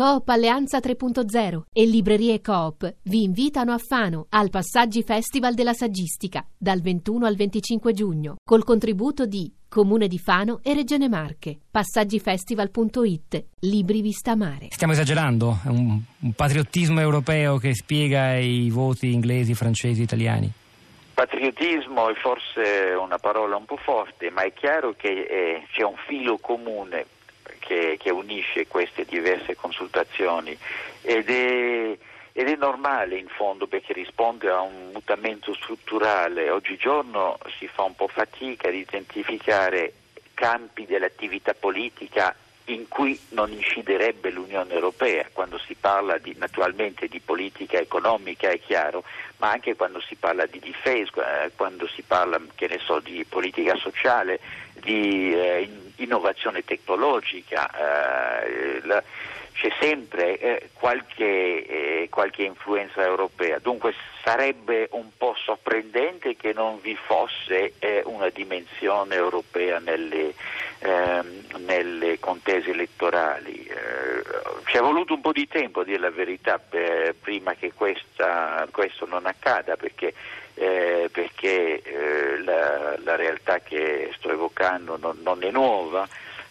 Coop Alleanza 3.0 e Librerie Coop vi invitano a Fano al Passaggi Festival della Saggistica dal 21 al 25 giugno col contributo di Comune di Fano e Regione Marche. Passaggifestival.it Libri Vista Mare. Stiamo esagerando? È un, un patriottismo europeo che spiega i voti inglesi, francesi, italiani? Patriottismo è forse una parola un po' forte, ma è chiaro che eh, c'è un filo comune che, che unisce queste diverse consultazioni ed è, ed è, normale in fondo perché risponde a un mutamento strutturale. Oggigiorno si fa un po' fatica ad identificare campi dell'attività politica in cui non inciderebbe l'Unione Europea, quando si parla di, naturalmente di politica economica è chiaro, ma anche quando si parla di difesa, eh, quando si parla so, di politica sociale, di eh, innovazione tecnologica, eh, la, c'è sempre eh, qualche, eh, qualche, influenza europea, dunque sarebbe un po' sorprendente che non vi fosse eh, una dimensione europea nelle, ehm, nelle contese elettorali. Eh, ci è voluto un po' di tempo, a dire la verità, per, prima che questa, questo non accada, perché eh, perché eh, la, la, realtà che sto evocando non, non è nuova,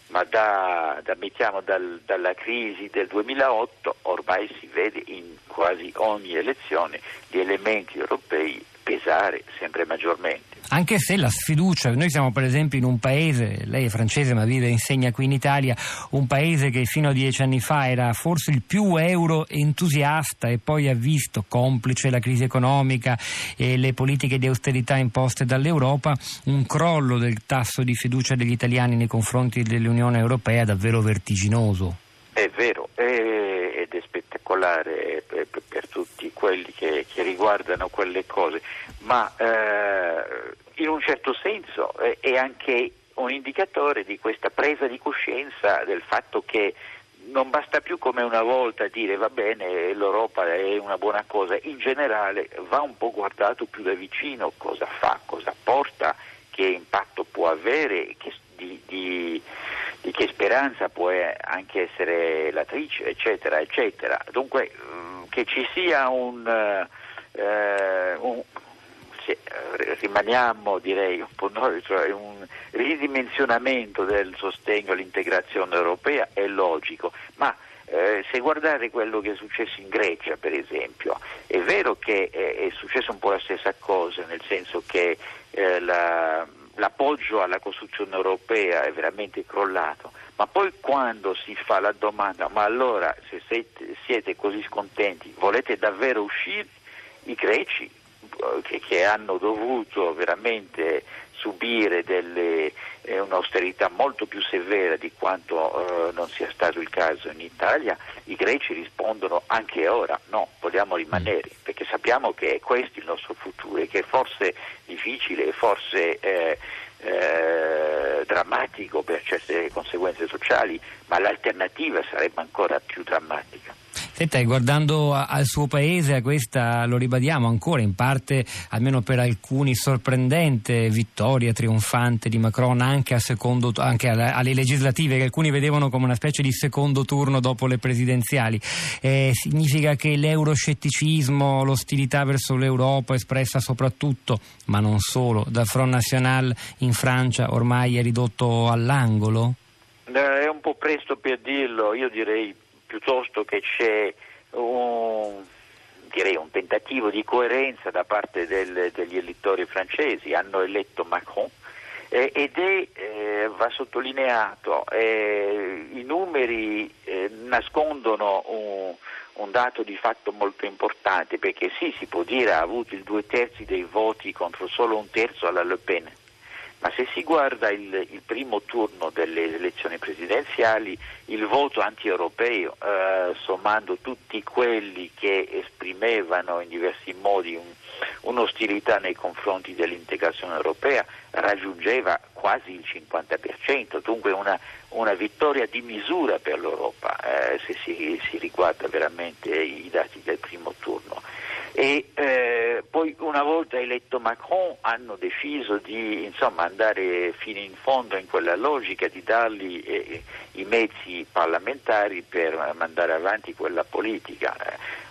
ma da, da mettiamo dal, dalla crisi del 2008 ormai si vede in quasi ogni elezione gli elementi europei pesare sempre maggiormente. Anche se la sfiducia, noi siamo per esempio in un paese, lei è francese ma vive e insegna qui in Italia, un paese che fino a dieci anni fa era forse il più euro entusiasta e poi ha visto, complice la crisi economica e le politiche di austerità imposte dall'Europa, un crollo del tasso di fiducia degli italiani nei confronti dell'Unione Europea davvero vertiginoso. È vero, ed spettacolare per, per tutti quelli che, che, riguardano quelle cose, ma eh, in un certo senso eh, è anche un indicatore di questa presa di coscienza del fatto che non basta più come una volta dire va bene l'Europa è una buona cosa, in generale va un po' guardato più da vicino cosa fa, cosa porta, che impatto può avere che, di, di, di, che speranza può anche essere latrice, eccetera, eccetera. Dunque mm, che ci sia un, eh, un eh, rimaniamo direi un cioè un ridimensionamento del sostegno all'integrazione europea è logico, ma eh, se guardate quello che è successo in Grecia, per esempio, è vero che è, è successa un po' la stessa cosa, nel senso che eh, la, l'appoggio alla costruzione europea è veramente crollato, ma poi quando si fa la domanda, ma allora se siete, siete così scontenti, volete davvero uscire? I greci che, che hanno dovuto veramente subire delle, eh, un'austerità molto più severa di quanto eh, non sia stato il caso in Italia, i greci rispondono anche ora no, vogliamo rimanere. Perché sappiamo che è questo il nostro futuro e che è forse difficile forse eh, eh, drammatico per certe conseguenze sociali, ma l'alternativa sarebbe ancora più drammatica. Senta, guardando al suo paese, a questa, lo ribadiamo ancora, in parte, almeno per alcuni, sorprendente vittoria trionfante di Macron anche, secondo, anche alle, alle, legislative, che alcuni vedevano come una specie di secondo turno dopo le presidenziali. Eh, significa che l'euroscetticismo, l'ostilità verso l'Europa espressa soprattutto, ma non solo, dal Front National in Francia ormai è ridotto all'angolo? Eh, è un po' presto per dirlo, io direi piuttosto che c'è un, direi, un tentativo di coerenza da parte del, degli elettori francesi, hanno eletto Macron eh, ed è, eh, va sottolineato, eh, i numeri eh, nascondono un, un, dato di fatto molto importante perché sì, si può dire ha avuto il due terzi dei voti contro solo un terzo alla Le Pen, ma se si guarda il, il, primo turno delle elezioni presidenziali, il voto anti-europeo, eh, sommando tutti quelli che esprimevano in diversi modi un, un'ostilità nei confronti dell'integrazione europea, raggiungeva quasi il 50%, dunque una, una vittoria di misura per l'Europa, eh, se si, si, riguarda veramente i dati del primo turno. E, eh, una volta eletto Macron hanno deciso di insomma, andare fino in fondo in quella logica di dargli eh, i mezzi parlamentari per mandare avanti quella politica.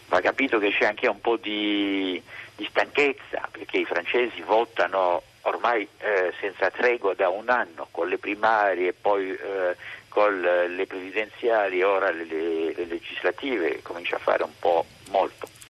Va capito che c'è anche un po' di, di stanchezza perché i francesi votano ormai eh, senza tregua da un anno con le primarie poi eh, con le presidenziali, ora le, le legislative, comincia a fare un po'